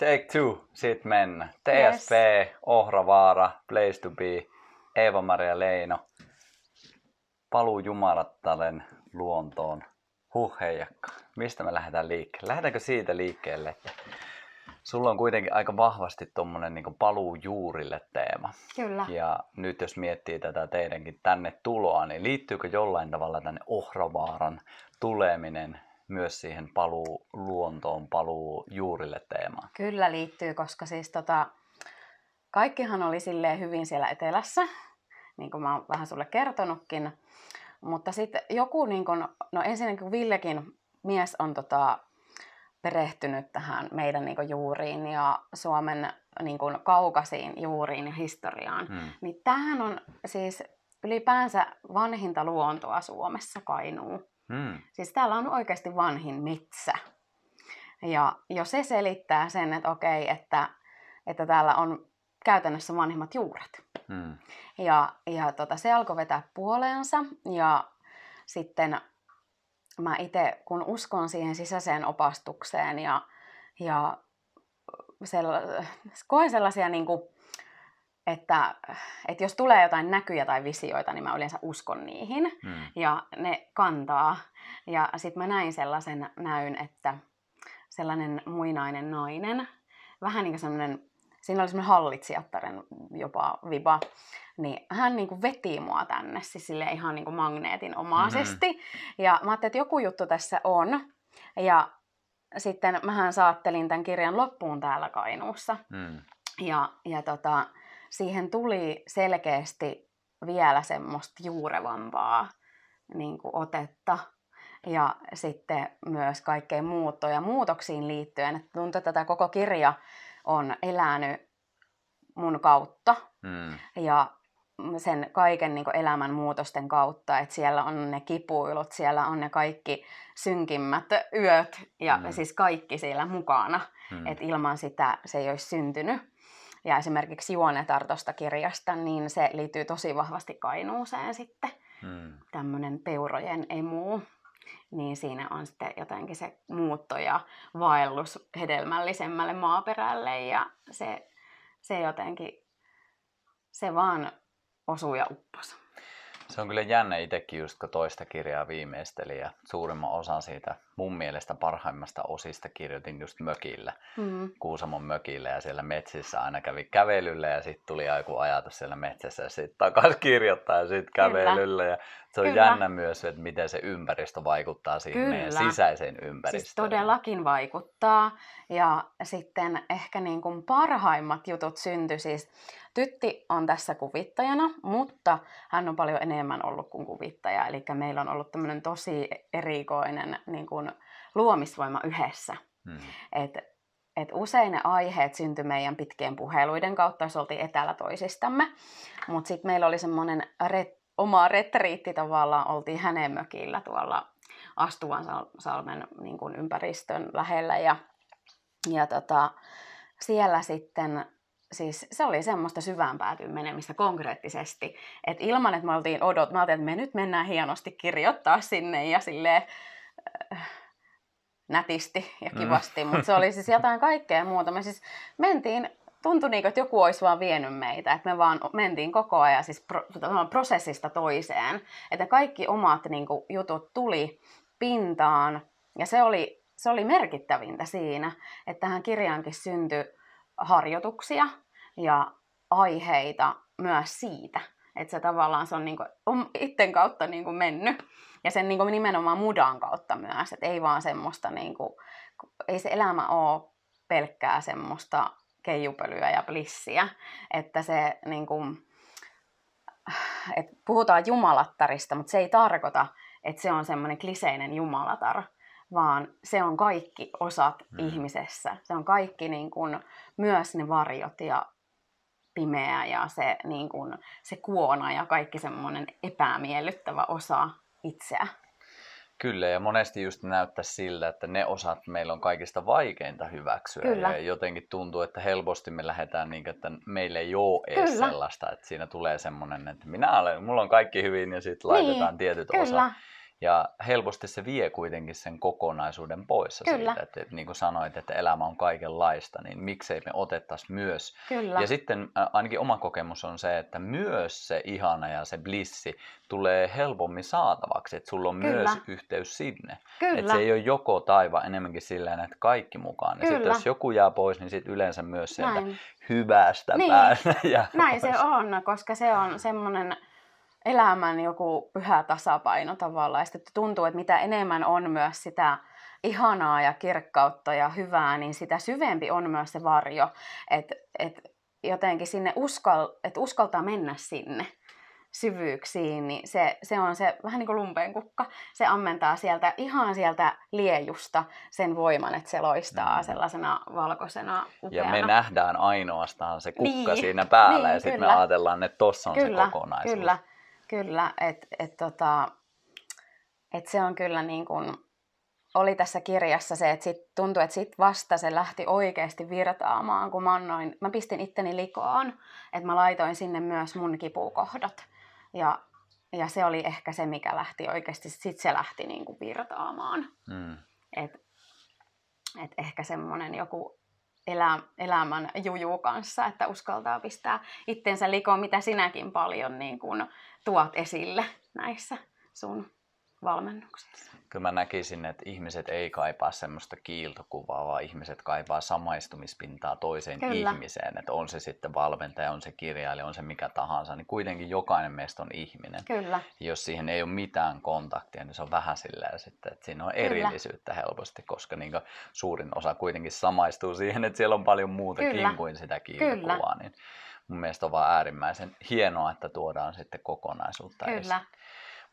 Take two, sit mennä. TSP, yes. Ohravaara, Place to be, Eeva-Maria Leino. Paluu Jumalattalen luontoon. Huh heijakka. Mistä me lähdetään liikkeelle? Lähdetäänkö siitä liikkeelle, että sulla on kuitenkin aika vahvasti tuommoinen niin paluu juurille teema. Kyllä. Ja nyt jos miettii tätä teidänkin tänne tuloa, niin liittyykö jollain tavalla tänne Ohravaaran tuleminen myös siihen paluu luontoon, paluu juurille teemaan? Kyllä liittyy, koska siis tota, kaikkihan oli silleen hyvin siellä etelässä, niin kuin mä oon vähän sulle kertonutkin. Mutta sitten joku, niin kun, no ensinnäkin Villekin mies on tota, perehtynyt tähän meidän niin kuin, juuriin ja Suomen niin kuin, kaukaisiin juuriin ja historiaan, hmm. niin tämähän on siis ylipäänsä vanhinta luontoa Suomessa, Kainuu. Hmm. Siis täällä on oikeasti vanhin metsä. Ja jo se selittää sen, että okei, että, että täällä on käytännössä vanhimmat juuret. Hmm. Ja, ja tota, se alkoi vetää puoleensa ja sitten mä itse, kun uskon siihen sisäiseen opastukseen ja, ja sella, koen sellaisia, niin kuin, että, että jos tulee jotain näkyjä tai visioita, niin mä yleensä uskon niihin hmm. ja ne kantaa. Ja sitten mä näin sellaisen näyn, että sellainen muinainen nainen, vähän niin kuin sellainen, siinä oli semmoinen hallitsijattaren jopa viba, niin hän niin kuin veti mua tänne, siis sille ihan niin kuin magneetin omaisesti. Mm-hmm. Ja mä ajattelin, että joku juttu tässä on. Ja sitten mähän saattelin tämän kirjan loppuun täällä Kainuussa. Mm. Ja, ja tota, siihen tuli selkeästi vielä semmoista juurevampaa niin kuin otetta. Ja sitten myös kaikkeen muuttoja muutoksiin liittyen. Että tuntuu, että tämä koko kirja on elänyt mun kautta. Mm. Ja sen kaiken niin elämän muutosten kautta, että siellä on ne kipuilut, siellä on ne kaikki synkimmät yöt ja mm. siis kaikki siellä mukana, mm. että ilman sitä se ei olisi syntynyt. Ja esimerkiksi Juonetar tuosta kirjasta, niin se liittyy tosi vahvasti Kainuuseen sitten, mm. tämmöinen peurojen emu. Niin siinä on sitten jotenkin se muutto ja vaellus hedelmällisemmälle maaperälle ja se, se jotenkin, se vaan osuu ja upposi. Se on kyllä jännä itsekin just kun toista kirjaa viimeisteli ja suurimman osan siitä mun mielestä parhaimmasta osista kirjoitin just mökillä, mm. Kuusamon mökillä ja siellä metsissä aina kävi kävelyllä ja sitten tuli joku ajatus siellä metsässä ja sitten takaisin kirjoittaa ja sitten kävelyllä. Ja se on Kyllä. jännä myös, että miten se ympäristö vaikuttaa siihen Kyllä. meidän sisäiseen siis ympäristöön. Siis todellakin vaikuttaa ja sitten ehkä niin kuin parhaimmat jutut syntyi siis Tytti on tässä kuvittajana, mutta hän on paljon enemmän ollut kuin kuvittaja. Eli meillä on ollut tämmöinen tosi erikoinen niin kuin luomisvoima yhdessä. Hmm. Et, et usein ne aiheet syntyi meidän pitkien puheluiden kautta, jos oltiin etäällä toisistamme. Mutta sitten meillä oli semmoinen ret, oma retriitti tavallaan, oltiin hänen mökillä tuolla Astuvan salmen niin kuin ympäristön lähellä. Ja, ja tota, siellä sitten siis se oli semmoista syvään päätyyn menemistä konkreettisesti. Että ilman, että me oltiin odot, mä että me nyt mennään hienosti kirjoittaa sinne ja silleen äh, nätisti ja mm. kivasti, mm. mutta se oli siis jotain kaikkea muuta. Me siis mentiin, tuntui niin kuin, että joku olisi vaan vienyt meitä, että me vaan mentiin koko ajan siis pro, prosessista toiseen. Että kaikki omat niin kuin, jutut tuli pintaan ja se oli, se oli merkittävintä siinä, että tähän kirjaankin syntyi harjoituksia ja aiheita myös siitä, että se tavallaan se on, niinku, on itten kautta niinku mennyt ja sen niinku nimenomaan mudan kautta myös, että ei vaan semmoista, niinku, ei se elämä ole pelkkää semmoista keijupölyä ja blissiä, että se niinku, että puhutaan jumalattarista, mutta se ei tarkoita, että se on semmoinen kliseinen jumalatar, vaan se on kaikki osat mm. ihmisessä. Se on kaikki niin kuin, myös ne varjot ja pimeä ja se, niin kuin, se kuona ja kaikki semmoinen epämiellyttävä osa itseä. Kyllä, ja monesti just näyttää siltä, että ne osat meillä on kaikista vaikeinta hyväksyä. Kyllä. Ja jotenkin tuntuu, että helposti me lähdetään niin, että meillä ei ole edes Kyllä. sellaista, että siinä tulee semmoinen, että minä olen, mulla on kaikki hyvin ja sitten niin, laitetaan tietyt Kyllä. osat. Ja helposti se vie kuitenkin sen kokonaisuuden pois Kyllä. siitä, että, että niin kuin sanoit, että elämä on kaikenlaista, niin miksei me otettaisi myös. Kyllä. Ja sitten ainakin oma kokemus on se, että myös se ihana ja se blissi tulee helpommin saatavaksi, että sulla on Kyllä. myös yhteys sinne. Kyllä. Että se ei ole joko taiva enemmänkin sillä että kaikki mukaan. Ja sitten jos joku jää pois, niin sitten yleensä myös sieltä Näin. hyvästä Niin. päästä jää Näin se pois. on, koska se on semmoinen elämän joku pyhä tasapaino tavallaan. Ja sitten tuntuu, että mitä enemmän on myös sitä ihanaa ja kirkkautta ja hyvää, niin sitä syvempi on myös se varjo. Että et jotenkin sinne uskal, et uskaltaa mennä sinne syvyyksiin, niin se, se on se vähän niin kuin lumpeenkukka. Se ammentaa sieltä ihan sieltä liejusta sen voiman, että se loistaa Mm. sellaisena valkoisena Ja upeana. me nähdään ainoastaan se kukka Niin, siinä päällä niin, ja sitten me ajatellaan, että tossa on kyllä, se kokonaisuus. Kyllä, kyllä. Että et, tota, et se on kyllä niin kuin, oli tässä kirjassa se, että sit tuntui, että sit vasta se lähti oikeasti virtaamaan, kun mä, annoin, mä pistin itteni likoon, että mä laitoin sinne myös mun kipukohdat. Ja, ja se oli ehkä se, mikä lähti oikeasti, sit se lähti niin kuin virtaamaan. Mm. Et, et ehkä semmoinen joku elä, elämän juju kanssa, että uskaltaa pistää itsensä likoon, mitä sinäkin paljon niin kun tuot esille näissä sun valmennuksissa. Kyllä mä näkisin, että ihmiset ei kaipaa semmoista kiiltokuvaa, vaan ihmiset kaipaa samaistumispintaa toiseen Kyllä. ihmiseen. Että on se sitten valmentaja, on se kirjailija, on se mikä tahansa, niin kuitenkin jokainen meistä on ihminen. Kyllä, Jos siihen ei ole mitään kontaktia, niin se on vähän silleen sitten, että siinä on erillisyyttä helposti, koska niin suurin osa kuitenkin samaistuu siihen, että siellä on paljon muutakin Kyllä. kuin sitä kiiltokuvaa. Niin mun mielestä on vaan äärimmäisen hienoa, että tuodaan sitten kokonaisuutta kyllä. esiin.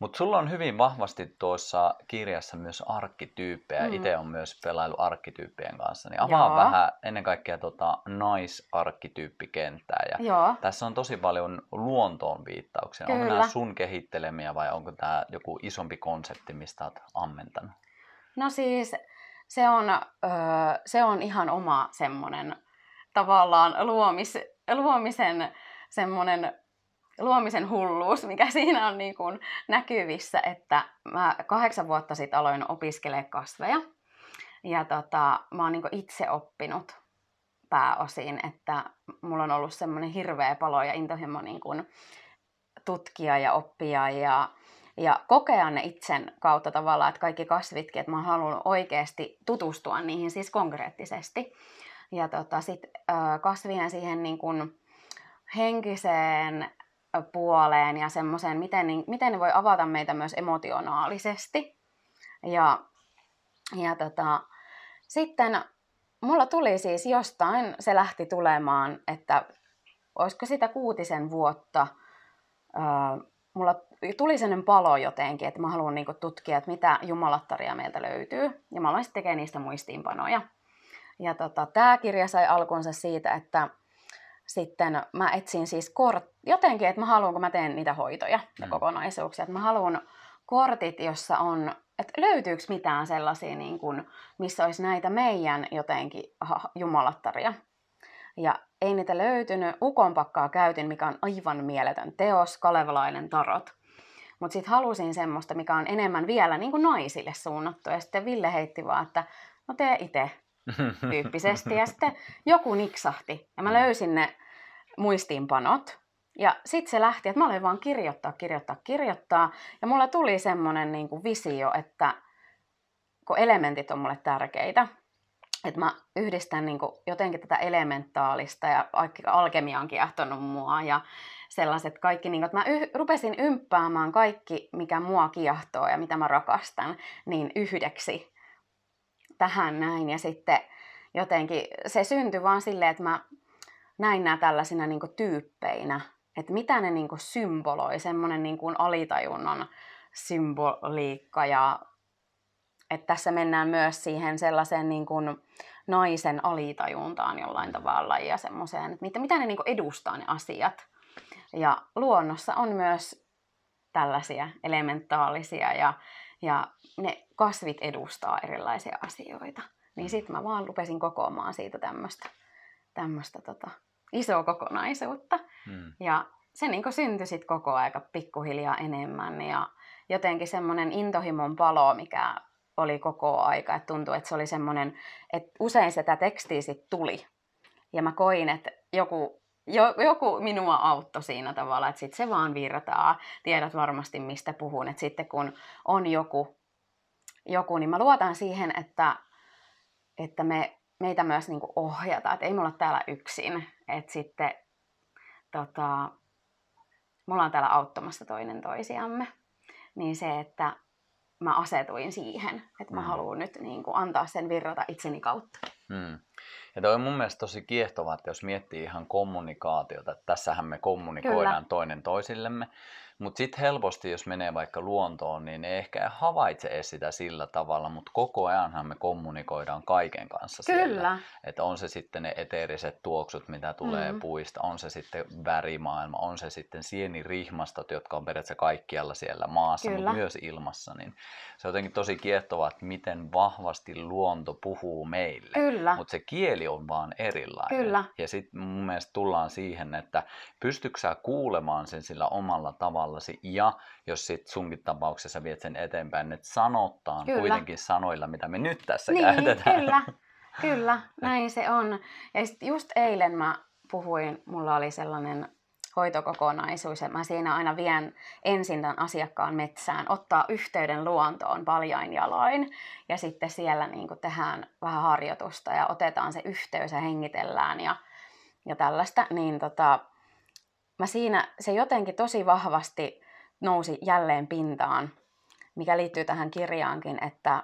Mutta sulla on hyvin vahvasti tuossa kirjassa myös arkkityyppejä. Mm. Itse on myös pelailu arkkityyppien kanssa. Niin avaa Joo. vähän ennen kaikkea tota naisarkkityyppikenttää. Ja Joo, tässä on tosi paljon luontoon viittauksia. Onko Kyllä. nämä sun kehittelemiä vai onko tämä joku isompi konsepti, mistä olet ammentanut? no siis se on, öö, se on ihan oma semmoinen tavallaan luomis, luomisen semmoinen luomisen hulluus, mikä siinä on niin kuin näkyvissä, että mä kahdeksan vuotta sitten aloin opiskelemaan kasveja. Ja tota, mä oon niin itse oppinut pääosin, että mulla on ollut semmoinen hirveä palo ja intohimo niin kuin tutkia ja oppia ja, ja kokea ne itsen kautta tavallaan, että kaikki kasvitkin, että mä oon halunnut oikeasti tutustua niihin siis konkreettisesti. Ja tota, sit äh, kasvien siihen niin kuin henkiseen puoleen ja semmoiseen, miten, niin- miten ne voi avata meitä myös emotionaalisesti. Ja, ja tota, sitten mulla tuli siis jostain, se lähti tulemaan, että olisiko sitä kuutisen vuotta, mulla tuli sellainen palo jotenkin, että mä haluan niinku tutkia, että mitä jumalattaria meiltä löytyy. Ja mä aloin sitten tekemään niistä muistiinpanoja. Ja tota, tämä kirja sai alkunsa siitä, että sitten mä etsin siis kort, jotenkin, että mä haluan, kun mä teen niitä hoitoja ja Mm. kokonaisuuksia, että mä haluan kortit, jossa on, että löytyykö mitään sellaisia, niin kuin, missä olisi näitä meidän jotenkin ha- jumalattaria. Ja ei niitä löytynyt. Ukonpakkaa käytin, mikä on aivan mieletön teos, kalevalainen tarot. Mutta sitten halusin semmoista, mikä on enemmän vielä niin kuin naisille suunnattu. Ja sitten Ville heitti vaan, että no tee itse tyyppisesti. Ja sitten joku niksahti. Ja mä löysin ne muistiinpanot. Ja sitten se lähti, että mä olin vaan kirjoittaa, kirjoittaa, kirjoittaa. Ja mulla tuli semmoinen niin visio, että kun elementit on mulle tärkeitä, että mä yhdistän niin jotenkin tätä elementaalista ja alkemia on kiehtonut mua ja sellaiset kaikki, niin kuin, että mä yh, rupesin ymppäämään kaikki, mikä mua kiehtoo ja mitä mä rakastan, niin yhdeksi tähän näin. Ja sitten jotenkin se syntyi vaan silleen, että mä näin nämä tällaisina niin kuin tyyppeinä, että mitä ne niin kuin symboloi, semmoinen niin kuin alitajunnan symboliikka ja että tässä mennään myös siihen sellaiseen niin kuin naisen alitajuntaan jollain tavalla ja semmoiseen, että mitä, mitä ne niin kuin edustaa ne asiat. Ja luonnossa on myös tällaisia elementaalisia ja, ja ne kasvit edustaa erilaisia asioita. Niin sitten mä vaan rupesin kokoamaan siitä tämmöistä tämmöistä tota, isoa kokonaisuutta. Mm. Ja se niin syntyi sitten koko aika pikkuhiljaa enemmän. Ja, jotenkin semmoinen intohimon palo, mikä oli koko aika. Että tuntui, että se oli semmoinen, että usein sitä tekstiä sitten tuli. Ja mä koin, että joku, jo, joku minua auttoi siinä tavalla, että sitten se vaan virtaa. Tiedät varmasti, mistä puhun. Että sitten kun on joku, joku niin mä luotan siihen, että, että me, meitä myös niin ohjataan. Että ei me olla täällä yksin. Että sitten tota, me ollaan täällä auttamassa toinen toisiamme. Niin se, että mä asetuin siihen, että mä mm. haluan nyt niin kuin, antaa sen virrata itseni kautta. Mm. Ja toi on mun mielestä tosi kiehtovaa, että jos miettii ihan kommunikaatiota, että tässähän me kommunikoidaan Kyllä. toinen toisillemme, mutta sitten helposti, jos menee vaikka luontoon, niin ei ehkä havaitse edes sitä sillä tavalla, mutta koko ajanhan me kommunikoidaan kaiken kanssa Kyllä. siellä. Että on se sitten ne eteeriset tuoksut, mitä tulee mm. puista, on se sitten värimaailma, on se sitten sienirihmastot, jotka on periaatteessa kaikkialla siellä maassa, Kyllä. mutta myös ilmassa. Niin se on jotenkin tosi kiehtovaa, että miten vahvasti luonto puhuu meille. Kyllä. Mutta se kieli on vaan erilainen. Kyllä. Ja sitten mun mielestä tullaan siihen, että pystytkö sä kuulemaan sen sillä omalla tavalla, tavallasi. Ja jos sitten sunkin tapauksessa viet sen eteenpäin, että sanottaan kyllä. kuitenkin sanoilla, mitä me nyt tässä niin, käytetään. Kyllä, kyllä, näin se on. Ja sitten just eilen mä puhuin, mulla oli sellainen hoitokokonaisuus, että mä siinä aina vien ensin tämän asiakkaan metsään, ottaa yhteyden luontoon paljain jaloin ja sitten siellä niin tehdään vähän harjoitusta ja otetaan se yhteys ja hengitellään ja, ja tällaista, niin tota, mä siinä se jotenkin tosi vahvasti nousi jälleen pintaan, mikä liittyy tähän kirjaankin, että,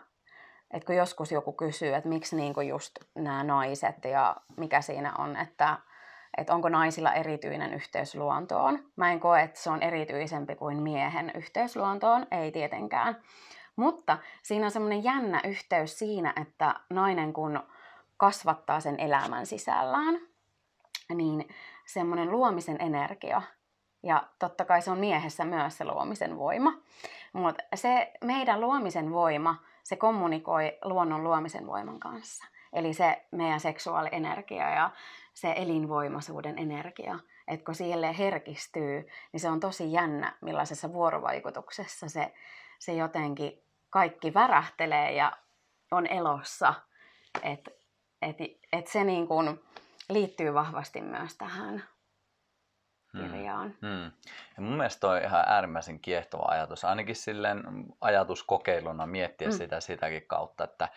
että kun joskus joku kysyy, että miksi niin kuin just nämä naiset ja mikä siinä on, että, että onko naisilla erityinen yhteys luontoon. Mä en koe, että se on erityisempi kuin miehen yhteys luontoon, ei tietenkään. Mutta siinä on semmoinen jännä yhteys siinä, että nainen kun kasvattaa sen elämän sisällään, niin semmoinen luomisen energia. Ja totta kai se on miehessä myös se luomisen voima. Mutta se meidän luomisen voima, se kommunikoi luonnon luomisen voiman kanssa. Eli se meidän seksuaalienergia ja se elinvoimaisuuden energia. Että kun sille herkistyy, niin se on tosi jännä, millaisessa vuorovaikutuksessa se, se jotenkin kaikki värähtelee ja on elossa. Että et, et se niin kuin, liittyy vahvasti myös tähän kirjaan. Hmm. Hmm. Ja mun mielestä on ihan äärimmäisen kiehtova ajatus, ainakin silleen ajatuskokeiluna miettiä hmm. sitä sitäkin kautta, että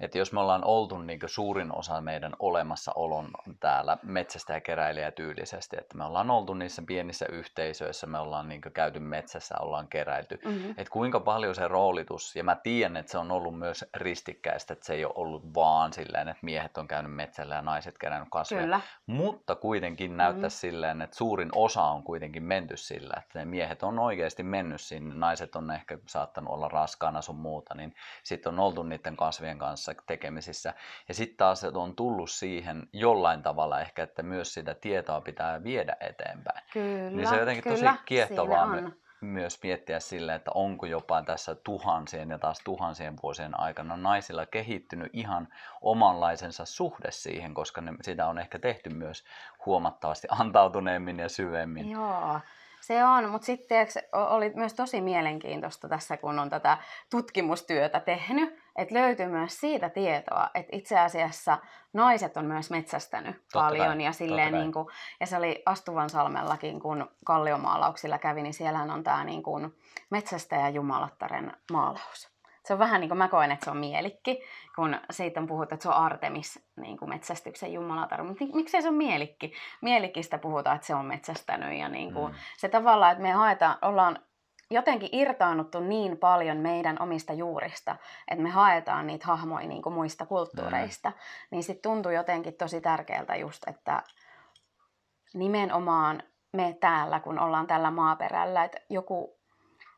että jos me ollaan oltu niin suurin osa meidän olemassaolon täällä metsästä ja keräilijä tyylisesti, että me ollaan oltu niissä pienissä yhteisöissä, me ollaan niin käyty metsässä, ollaan keräilty, mm-hmm. että kuinka paljon se roolitus, ja mä tiedän, että se on ollut myös ristikkäistä, että se ei ole ollut vaan silleen, että miehet on käynyt metsällä ja naiset kerännyt kasveja, Kyllä. mutta kuitenkin näyttää mm-hmm. silleen, että suurin osa on kuitenkin menty sillä, että ne miehet on oikeasti mennyt sinne, naiset on ehkä saattanut olla raskaana sun muuta, niin sitten on oltu niiden kasvien kanssa kanssa tekemisissä. Ja sitten taas on tullut siihen jollain tavalla ehkä, että myös sitä tietoa pitää viedä eteenpäin. Kyllä, niin se on jotenkin kyllä, tosi kiehtovaa my- myös miettiä sille, että onko jopa tässä tuhansien ja taas tuhansien vuosien aikana naisilla kehittynyt ihan omanlaisensa suhde siihen, koska ne, sitä on ehkä tehty myös huomattavasti antautuneemmin ja syvemmin. Joo, se on, mutta sitten oli myös tosi mielenkiintoista tässä, kun on tätä tutkimustyötä tehnyt, että löytyy myös siitä tietoa, että itse asiassa naiset on myös metsästänyt totta paljon. Kai, ja, silleen niin kuin, ja se oli Astuvan salmellakin, kun kalliomaalauksilla kävi, niin siellähän on tämä niin kuin metsästäjä Jumalattaren maalaus se on vähän niin kuin mä koen, että se on mielikki, kun siitä on puhuttu, että se on Artemis niin kuin metsästyksen jumalatar. Mutta miksei se on mielikki? Mielikistä puhutaan, että se on metsästänyt ja niin kuin, mm. se tavallaan, että me haetaan, ollaan jotenkin irtaannuttu niin paljon meidän omista juurista, että me haetaan niitä hahmoja niin kuin muista kulttuureista, mm. niin sitten tuntuu jotenkin tosi tärkeältä just, että nimenomaan me täällä, kun ollaan tällä maaperällä, että joku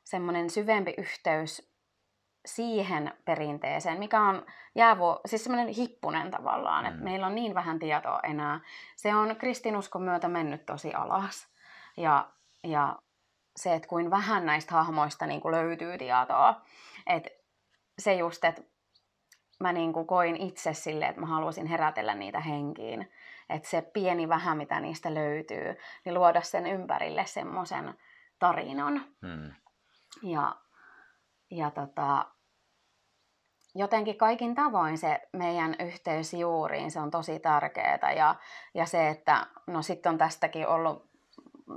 semmoinen syvempi yhteys siihen perinteeseen, mikä on jäävuo, siis semmoinen hippunen tavallaan, mm. että meillä on niin vähän tietoa enää. Se on kristinuskon myötä mennyt tosi alas. Ja, ja se, että kuin vähän näistä hahmoista niin kuin löytyy tietoa. Et se just, että mä niin kuin koin itse sille, että mä haluaisin herätellä niitä henkiin. Että se pieni vähän, mitä niistä löytyy, niin luoda sen ympärille semmoisen tarinan. Hmm. Ja, ja tota, jotenkin kaikin tavoin se meidän yhteys juuriin, se on tosi tärkeää. Ja, ja se, että no sitten on tästäkin ollut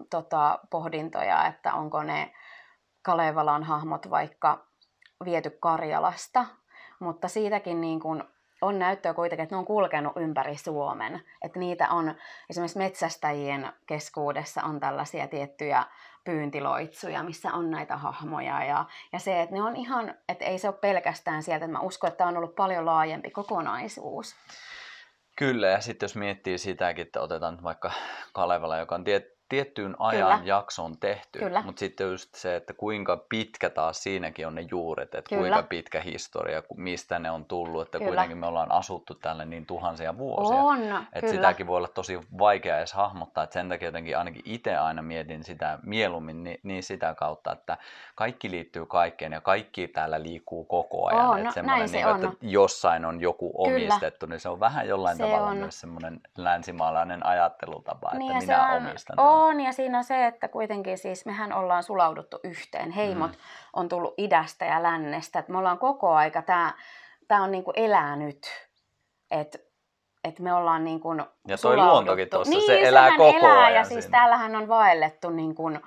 tota, pohdintoja, että onko ne Kalevalan hahmot vaikka viety Karjalasta, mutta siitäkin niin kuin on näyttöä kuitenkin, että ne on kulkenut ympäri Suomen. Että niitä on esimerkiksi metsästäjien keskuudessa on tällaisia tiettyjä pyyntiloitsuja, missä on näitä hahmoja. Ja, ja se, että ne on ihan, että ei se ole pelkästään sieltä, että mä uskon, että tämä on ollut paljon laajempi kokonaisuus. Kyllä, ja sitten jos miettii sitäkin, että otetaan vaikka Kalevala, joka on tiet, tiettyyn ajan Kyllä. jaksoon tehty, Kyllä. mutta sitten just se, että kuinka pitkä taas siinäkin on ne juuret, että Kyllä. kuinka pitkä historia, mistä ne on tullut, että Kyllä. kuitenkin me ollaan asuttu tälle niin tuhansia vuosia. On, että sitäkin voi olla tosi vaikea edes hahmottaa, että sen takia jotenkin ainakin itse aina mietin sitä mieluummin niin, niin sitä kautta, että kaikki liittyy kaikkeen ja kaikki täällä liikkuu koko ajan. On, että näin se niin, on. että jossain on joku omistettu, Kyllä. niin se on vähän jollain se tavalla on. myös semmoinen länsimaalainen ajattelutapa, että niin minä on, omistan. On, on, ja siinä on se, että kuitenkin siis mehän ollaan sulauduttu yhteen. Heimot mm. on tullut idästä ja lännestä. Että me ollaan koko aika, tämä tää on niinku elänyt. Että et me ollaan niin kuin Ja toi luontokin tuossa, niin, se elää koko elää, ajan. Ja siis täällähän on vaellettu niin kuin,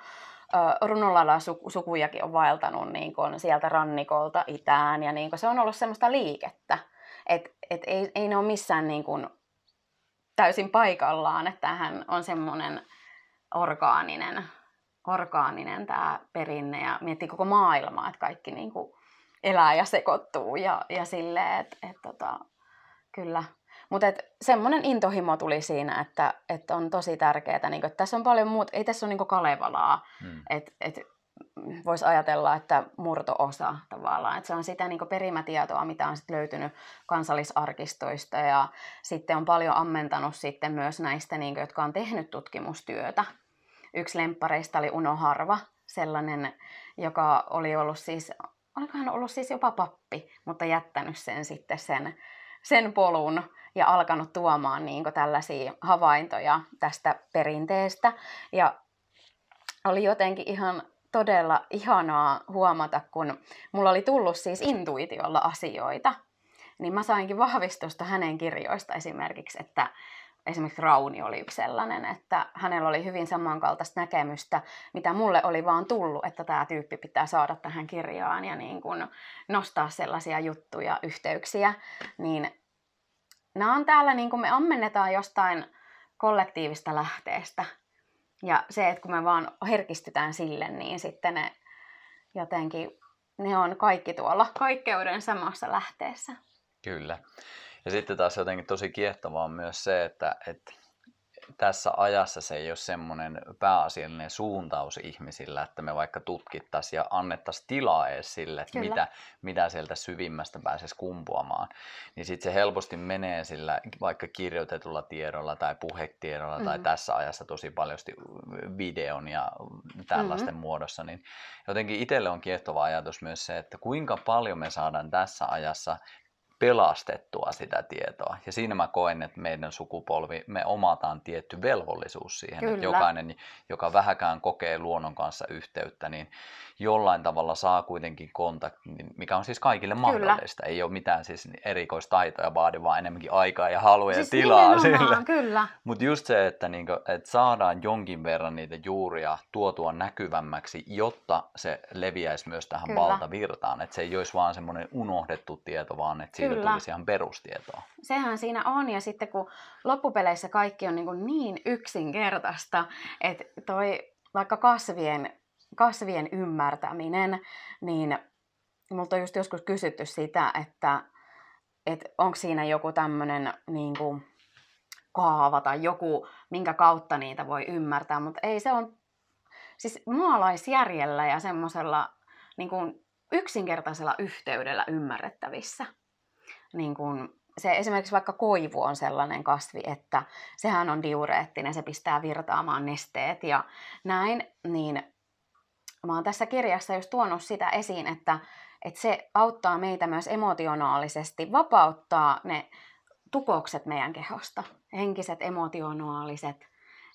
runolalla sukujakin on vaeltanut niin kuin sieltä rannikolta itään ja niin kuin se on ollut semmoista liikettä. Että et ei, ei ne ole missään niin kuin täysin paikallaan, että tämähän on semmoinen orgaaninen, orgaaninen tämä perinne ja miettii koko maailmaa, että kaikki niin kuin elää ja sekoittuu ja, ja silleen, että et, tota, kyllä. Mutta semmoinen intohimo tuli siinä, että, että on tosi tärkeää, niin että tässä on paljon muuta, ei tässä ole niin Kalevalaa, hmm. että et, voisi ajatella, että murto-osa tavallaan, että se on sitä niin perimätietoa, mitä on sit löytynyt kansallisarkistoista ja sitten on paljon ammentanut sitten myös näistä, niin kuin, jotka on tehnyt tutkimustyötä. Yksi lemppareista oli Uno Harva, sellainen, joka oli ollut siis, olikohan ollut siis jopa pappi, mutta jättänyt sen sitten sen, sen polun ja alkanut tuomaan niin tällaisia havaintoja tästä perinteestä. Ja oli jotenkin ihan todella ihanaa huomata, kun mulla oli tullut siis intuitiolla asioita, niin mä sainkin vahvistusta hänen kirjoista esimerkiksi, että esimerkiksi Rauni oli yksi sellainen, että hänellä oli hyvin samankaltaista näkemystä, mitä mulle oli vaan tullut, että tämä tyyppi pitää saada tähän kirjaan ja niin kuin nostaa sellaisia juttuja, yhteyksiä, niin nämä on täällä, niin kuin me ammennetaan jostain kollektiivista lähteestä, ja se, että kun me vaan herkistytään sille, niin sitten ne jotenkin, ne on kaikki tuolla kaikkeuden samassa lähteessä. Kyllä. Ja sitten taas jotenkin tosi kiehtovaa on myös se, että, että tässä ajassa se ei ole semmoinen pääasiallinen suuntaus ihmisillä, että me vaikka tutkittaisiin ja annettaisiin tilaa edes sille, että mitä, mitä sieltä syvimmästä pääsisi kumpuamaan. Niin sitten se helposti menee sillä vaikka kirjoitetulla tiedolla tai puhetiedolla mm-hmm. tai tässä ajassa tosi paljon videon ja tällaisten mm-hmm. muodossa. Niin jotenkin itselle on kiehtova ajatus myös se, että kuinka paljon me saadaan tässä ajassa pelastettua sitä tietoa. Ja siinä mä koen, että meidän sukupolvi, me omataan tietty velvollisuus siihen, Kyllä. että jokainen, joka vähäkään kokee luonnon kanssa yhteyttä, niin jollain tavalla saa kuitenkin kontaktin, mikä on siis kaikille mahdollista. Kyllä. Ei ole mitään siis erikoistaitoja vaadi, vaan enemmänkin aikaa ja halua siis ja tilaa sille. Kyllä. Mutta just se, että, niinku, että saadaan jonkin verran niitä juuria tuotua näkyvämmäksi, jotta se leviäisi myös tähän kyllä. valtavirtaan. Että se ei olisi vaan semmoinen unohdettu tieto, vaan että siitä kyllä. tulisi ihan perustietoa. Sehän siinä on, ja sitten kun loppupeleissä kaikki on niin, niin yksinkertaista, että toi vaikka kasvien kasvien ymmärtäminen, niin multa on just joskus kysytty sitä, että, että onko siinä joku tämmöinen niin kaava tai joku, minkä kautta niitä voi ymmärtää, mutta ei se on siis maalaisjärjellä ja semmoisella niin yksinkertaisella yhteydellä ymmärrettävissä. Niin kuin se esimerkiksi vaikka koivu on sellainen kasvi, että sehän on diureettinen, se pistää virtaamaan nesteet ja näin, niin mä oon tässä kirjassa just tuonut sitä esiin, että, että se auttaa meitä myös emotionaalisesti, vapauttaa ne tukokset meidän kehosta, henkiset, emotionaaliset.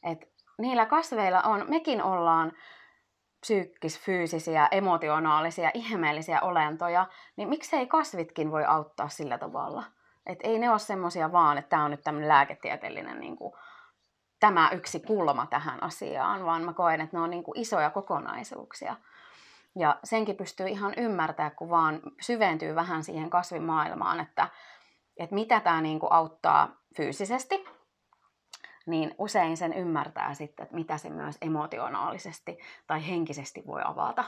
Et niillä kasveilla on, mekin ollaan psyykkis-fyysisiä, emotionaalisia, ihmeellisiä olentoja, niin miksei kasvitkin voi auttaa sillä tavalla? Et ei ne ole semmoisia vaan, että tämä on nyt tämmöinen lääketieteellinen niin kuin, tämä yksi kulma tähän asiaan, vaan mä koen, että ne on niin kuin isoja kokonaisuuksia. Ja senkin pystyy ihan ymmärtää, kun vaan syventyy vähän siihen kasvimaailmaan, että, että mitä tämä niin kuin auttaa fyysisesti, niin usein sen ymmärtää sitten, että mitä se myös emotionaalisesti tai henkisesti voi avata.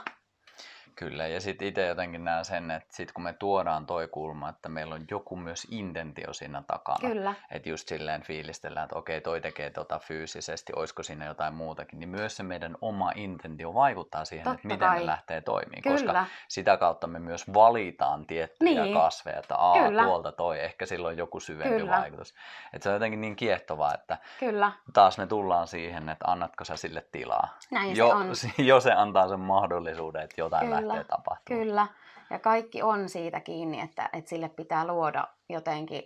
Kyllä, ja sitten itse jotenkin näen sen, että sit kun me tuodaan toi kulma, että meillä on joku myös intentio siinä takana. Kyllä. Että just silleen fiilistellään, että okei, toi tekee tota fyysisesti, olisiko siinä jotain muutakin, niin myös se meidän oma intentio vaikuttaa siihen, Totta että miten kai. me lähtee toimimaan. Kyllä. Koska sitä kautta me myös valitaan tiettyjä niin. kasveja, että aa, Kyllä. tuolta toi, ehkä sillä on joku syvempi Kyllä. vaikutus. Että se on jotenkin niin kiehtovaa, että Kyllä. taas me tullaan siihen, että annatko sä sille tilaa. Näin jo, se on. jo se antaa sen mahdollisuuden, että jotain Kyllä lähtee tapahtumaan. Kyllä, ja kaikki on siitä kiinni, että, että sille pitää luoda jotenkin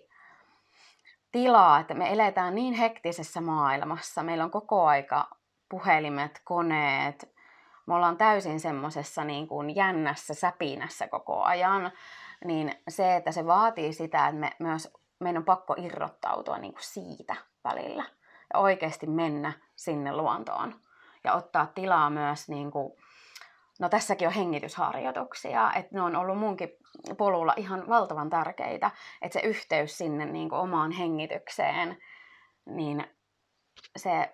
tilaa, että me eletään niin hektisessä maailmassa. Meillä on koko aika puhelimet, koneet, me ollaan täysin semmoisessa niin kuin jännässä säpinässä koko ajan, niin se, että se vaatii sitä, että me myös, meidän on pakko irrottautua niin kuin siitä välillä. Ja oikeasti mennä sinne luontoon. Ja ottaa tilaa myös niin kuin No tässäkin on hengitysharjoituksia, että ne on ollut munkin polulla ihan valtavan tärkeitä, että se yhteys sinne niin kuin omaan hengitykseen, niin se,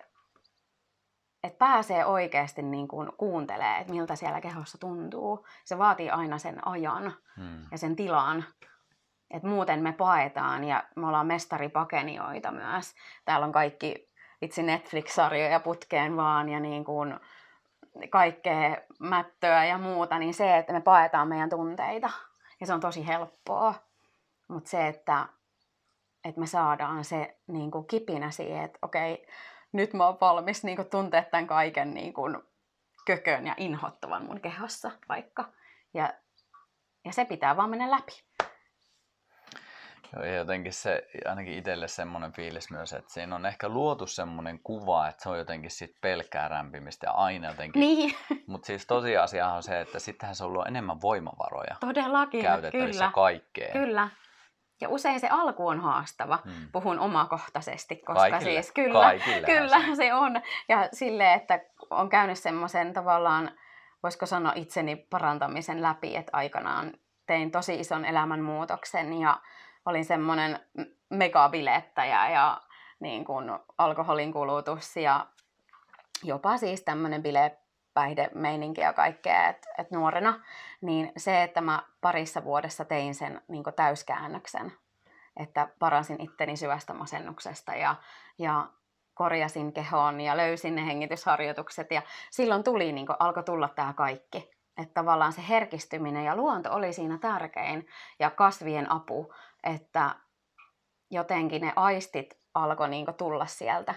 että pääsee oikeasti niin kuin kuuntelee, että miltä siellä kehossa tuntuu. Se vaatii aina sen ajan hmm. ja sen tilan, että muuten me paetaan ja me ollaan mestaripakenioita myös. Täällä on kaikki itse Netflix-sarjoja putkeen vaan ja niin kuin, kaikkea mättöä ja muuta, niin se, että me paetaan meidän tunteita. Ja se on tosi helppoa. Mutta se, että, että me saadaan se niin kuin kipinä siihen, että okei, nyt mä oon valmis niin kuin tuntea tämän kaiken niin kuin kökön ja inhottavan mun kehossa vaikka. Ja, ja se pitää vaan mennä läpi. Joo, ja jotenkin se, ainakin itselle semmoinen fiilis myös, että siinä on ehkä luotu semmoinen kuva, että se on jotenkin sit pelkkää rämpimistä ja aina jotenkin. Niin. Mutta siis tosiasia on se, että sittenhän se on ollut enemmän voimavaroja. Todellakin, käytettävissä kyllä. kaikkeen. Kyllä. Ja usein se alku on haastava, hmm. puhun omakohtaisesti, koska kaikille, siis kyllä, kyllä se. se on. Ja sille, että on käynyt semmoisen tavallaan, voisiko sanoa itseni parantamisen läpi, että aikanaan tein tosi ison elämänmuutoksen ja olin semmoinen megabilettäjä ja niin kuin alkoholin kulutus ja jopa siis tämmöinen bilepäihdemeininki ja kaikkea, että et nuorena, niin se, että mä parissa vuodessa tein sen niin täyskäännöksen, että paransin itteni syvästä masennuksesta ja, ja korjasin kehoon ja löysin ne hengitysharjoitukset ja silloin tuli, niin alkoi tulla tämä kaikki. Että tavallaan se herkistyminen ja luonto oli siinä tärkein ja kasvien apu, että jotenkin ne aistit alkoi niinku tulla sieltä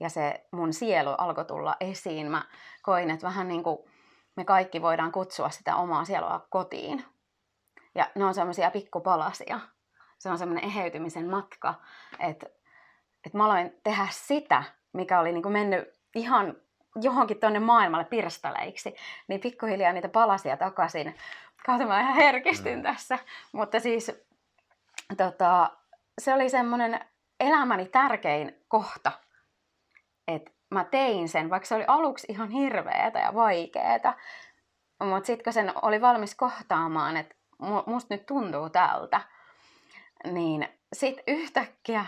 ja se mun sielu alkoi tulla esiin. Mä koin, että vähän niin kuin me kaikki voidaan kutsua sitä omaa sielua kotiin. Ja ne on semmoisia pikkupalasia. Se on semmoinen eheytymisen matka, että, että mä aloin tehdä sitä, mikä oli niin kuin mennyt ihan johonkin tuonne maailmalle pirstaleiksi, niin pikkuhiljaa niitä palasia takaisin. Kautta mä ihan herkistyn mm. tässä. Mutta siis tota, se oli semmoinen elämäni tärkein kohta, että mä tein sen, vaikka se oli aluksi ihan hirveetä ja vaikeeta. Mutta sitten kun sen oli valmis kohtaamaan, että musta nyt tuntuu tältä, niin sitten yhtäkkiä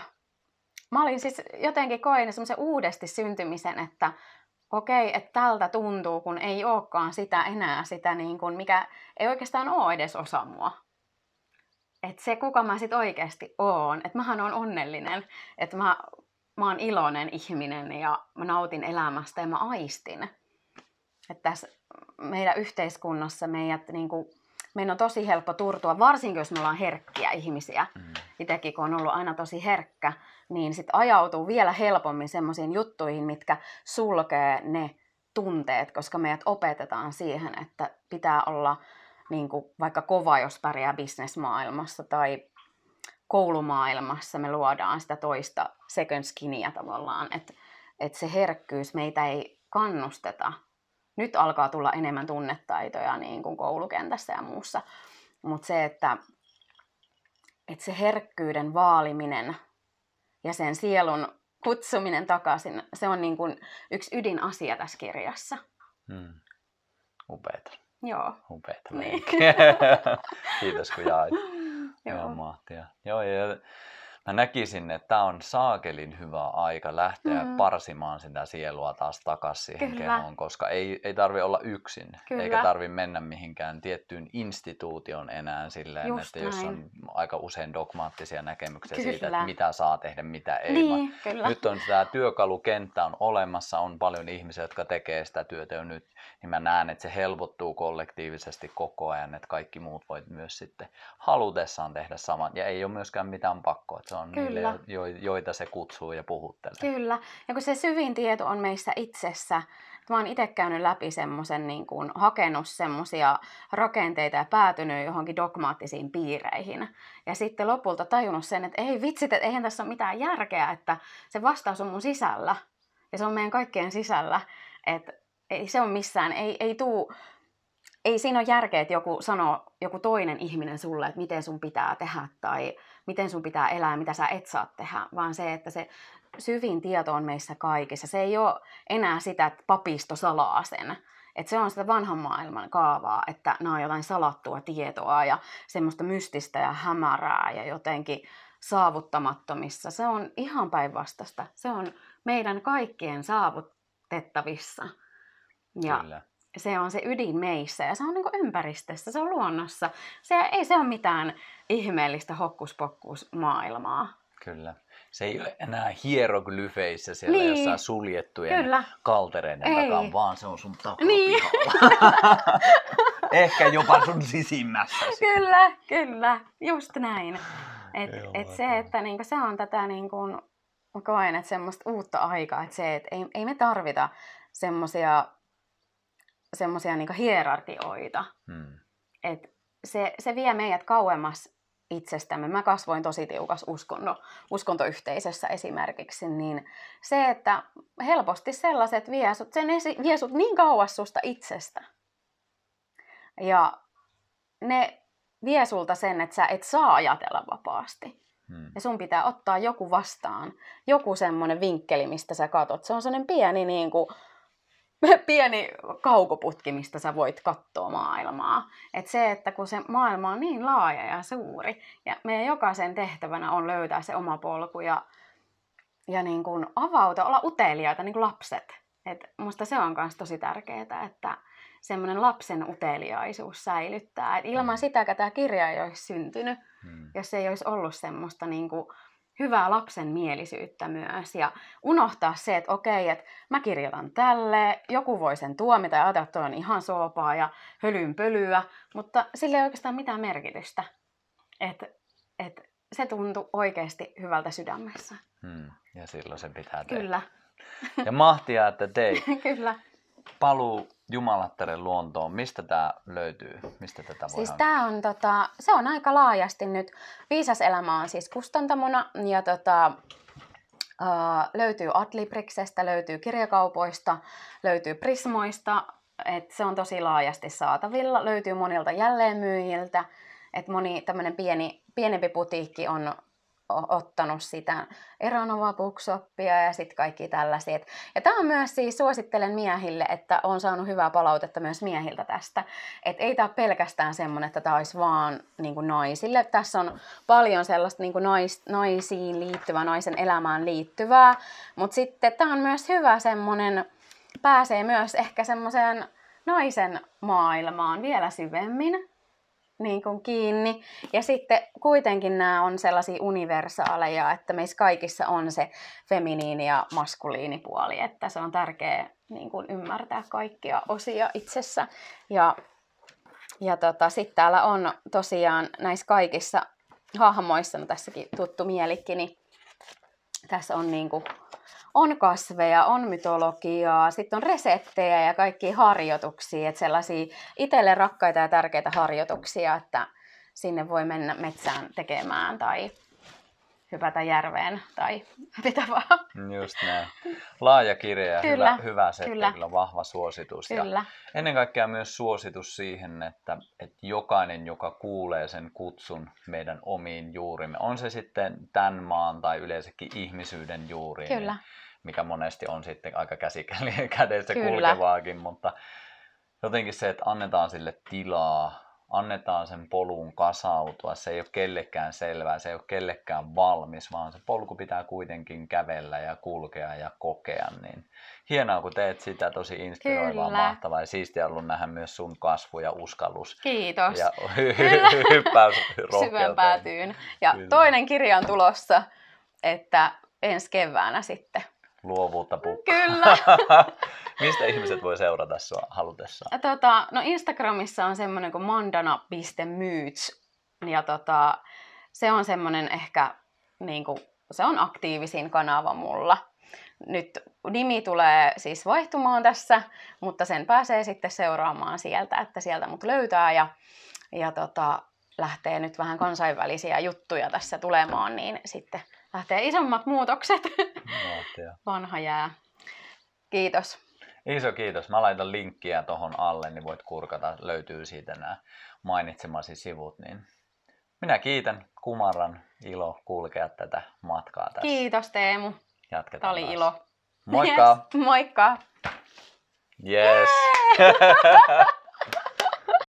mä olin siis jotenkin koin semmoisen uudesti syntymisen, että okei, että tältä tuntuu, kun ei olekaan sitä enää, sitä niin kuin, mikä ei oikeastaan ole edes osa mua. Että se, kuka mä sitten oikeasti oon, että mähän on onnellinen, että mä, mä oon iloinen ihminen ja mä nautin elämästä ja mä aistin. Että tässä meidän yhteiskunnassa meidät niin kuin, meidän on tosi helppo turtua, varsinkin jos me ollaan herkkiä ihmisiä. Mm. Itsekin kun on ollut aina tosi herkkä, niin sitten ajautuu vielä helpommin semmoisiin juttuihin, mitkä sulkee ne tunteet, koska meidät opetetaan siihen, että pitää olla niin kuin vaikka kova, jos pärjää bisnesmaailmassa tai koulumaailmassa me luodaan sitä toista second skinia tavallaan, että, että se herkkyys meitä ei kannusteta nyt alkaa tulla enemmän tunnetaitoja niin kuin koulukentässä ja muussa. Mutta se, että, että se herkkyyden vaaliminen ja sen sielun kutsuminen takaisin, se on niin kuin yksi ydinasia tässä kirjassa. Hmm. Upeeta. Joo. Upeeta. Niin. Kiitos kun jaoit. Joo. Joo, mahtia. Joo, ja mä näkisin, että tämä on saakelin hyvä aika lähteä mm. parsimaan sitä sielua taas takaisin siihen Kyllä. kehoon, koska ei, ei tarvi olla yksin, Kyllä. eikä tarvi mennä mihinkään tiettyyn instituution enää silleen, Just että näin. jos on aika usein dogmaattisia näkemyksiä Kyllä. siitä, että mitä saa tehdä, mitä ei. Niin, Kyllä. Nyt on tämä työkalukenttä on olemassa, on paljon ihmisiä, jotka tekee sitä työtä jo nyt, niin mä näen, että se helpottuu kollektiivisesti koko ajan, että kaikki muut voit myös sitten halutessaan tehdä saman, ja ei ole myöskään mitään pakkoa, että se on Kyllä. niille, joita se kutsuu ja puhuttelee. Kyllä, ja kun se syvin tieto on meissä itsessä, mä oon itse käynyt läpi semmoisen, niin kuin, hakenut semmoisia rakenteita ja päätynyt johonkin dogmaattisiin piireihin. Ja sitten lopulta tajunnut sen, että ei vitsit, että eihän tässä ole mitään järkeä, että se vastaus on mun sisällä. Ja se on meidän kaikkien sisällä. Että ei se on missään, ei, ei tuu, ei siinä ole järkeä, että joku sanoo, joku toinen ihminen sulle, että miten sun pitää tehdä tai miten sun pitää elää, mitä sä et saa tehdä, vaan se, että se syvin tieto on meissä kaikissa. Se ei ole enää sitä, että papisto salaa sen. Että se on sitä vanhan maailman kaavaa, että nämä on jotain salattua tietoa ja semmoista mystistä ja hämärää ja jotenkin saavuttamattomissa. Se on ihan päinvastaista. Se on meidän kaikkien saavutettavissa. Ja Kyllä. Se on se ydin meissä ja se on niin ympäristössä, se on luonnossa. Se ei se ole mitään ihmeellistä hokkuspokkus maailmaa. Kyllä. Se ei ole enää hieroglyfeissä siellä niin. jossain suljettujen Kyllä. kaltereiden ei. takaa, vaan se on sun niin. Ehkä jopa sun sisimmässä. Kyllä, kyllä. Just näin. Et, et se, että niinku, se on tätä niinku, koen, että semmoista uutta aikaa, että se, että ei, ei me tarvita semmoisia semmoisia niin hierarkioita. Hmm. Et se, se vie meidät kauemmas itsestämme. Mä kasvoin tosi tiukas uskonto, uskontoyhteisössä esimerkiksi, niin se, että helposti sellaiset vie sut, sen esi, vie sut niin kauas susta itsestä. Ja ne vie sulta sen, että sä et saa ajatella vapaasti. Hmm. Ja sun pitää ottaa joku vastaan, joku semmoinen vinkkeli, mistä sä katot. Se on sellainen pieni niin kuin, pieni kaukoputki, mistä sä voit katsoa maailmaa. Et se, että kun se maailma on niin laaja ja suuri, ja meidän jokaisen tehtävänä on löytää se oma polku ja, ja niin kuin avauta, olla uteliaita niin kuin lapset. Et musta se on myös tosi tärkeää, että semmoinen lapsen uteliaisuus säilyttää. Et ilman mm. sitä tämä kirja ei olisi syntynyt, hmm. jos ei olisi ollut semmoista niin kuin hyvää lapsen mielisyyttä myös ja unohtaa se, että okei, että mä kirjoitan tälle, joku voi sen tuomita ja ajatella, että on ihan soopaa ja hölynpölyä, mutta sillä ei oikeastaan mitään merkitystä. Että et se tuntui oikeasti hyvältä sydämessä. Hmm, ja silloin se pitää tehdä. Kyllä. Ja mahtia, että teit. Kyllä. Paluu Jumalattaren luontoon. Mistä tämä löytyy? Mistä tätä voi siis tää on, tota, se on aika laajasti nyt. Viisas elämä on siis kustantamona ja tota, uh, löytyy Adlibriksestä, löytyy kirjakaupoista, löytyy Prismoista. Et se on tosi laajasti saatavilla. Löytyy monilta jälleenmyyjiltä. Et moni tämmöinen pieni, pienempi putiikki on ottanut sitä Bookshoppia ja sitten kaikki tällaisia. Ja tämä on myös siis, suosittelen miehille, että on saanut hyvää palautetta myös miehiltä tästä. Että ei tämä pelkästään semmoinen, että tämä olisi vaan niin kuin naisille. Tässä on paljon sellaista niin kuin nais, naisiin liittyvää, naisen elämään liittyvää. Mutta sitten tämä on myös hyvä semmoinen, pääsee myös ehkä semmoiseen naisen maailmaan vielä syvemmin niin kuin kiinni. Ja sitten kuitenkin nämä on sellaisia universaaleja, että meissä kaikissa on se feminiini ja maskuliinipuoli, että se on tärkeää niin kuin ymmärtää kaikkia osia itsessä. Ja, ja tota, sitten täällä on tosiaan näissä kaikissa hahmoissa, no tässäkin tuttu mielikki, niin tässä on niin kuin on kasveja, on mytologiaa, sitten on reseptejä ja kaikki harjoituksia, että sellaisia itselle rakkaita ja tärkeitä harjoituksia, että sinne voi mennä metsään tekemään tai hypätä järveen tai mitä vaan. Just näin. Laaja kirja ja Kyllä, hyvä, hyvä setti, kyllä. kyllä vahva suositus. Ja Kyllä, ennen kaikkea myös suositus siihen, että, että jokainen, joka kuulee sen kutsun meidän omiin juurimme, on se sitten tämän maan tai yleensäkin ihmisyyden juuriin, kyllä, niin mikä monesti on sitten aika kädessä Kyllä. kulkevaakin, mutta jotenkin se, että annetaan sille tilaa, annetaan sen polun kasautua, se ei ole kellekään selvää, se ei ole kellekään valmis, vaan se polku pitää kuitenkin kävellä ja kulkea ja kokea, niin hienoa kun teet sitä, tosi inspiroivaa, Kyllä. mahtavaa ja siistiä ollut nähdä myös sun kasvu ja uskallus kiitos. ja hyppäys syvään rohkeuteen. päätyyn. Ja Kyllä. toinen kirja on tulossa, että ensi keväänä sitten. Luovuutta pukkaa. Kyllä. Mistä ihmiset voi seurata sua halutessaan? Tota, no Instagramissa on semmoinen kuin mandana.moods. Ja tota, se on semmoinen ehkä, niin kuin, se on aktiivisin kanava mulla. Nyt nimi tulee siis vaihtumaan tässä, mutta sen pääsee sitten seuraamaan sieltä, että sieltä mut löytää ja, ja tota, lähtee nyt vähän kansainvälisiä juttuja tässä tulemaan, niin sitten lähtee isommat muutokset. Mahtavaa. Vanha jää. Kiitos. Iso kiitos. Mä laitan linkkiä tuohon alle, niin voit kurkata. Löytyy siitä nämä mainitsemasi sivut. Niin minä kiitän. Kumaran ilo kulkea tätä matkaa tässä. Kiitos Teemu. Jatketaan Tämä oli taas. ilo. Moikka! Yes, moikka! Yes.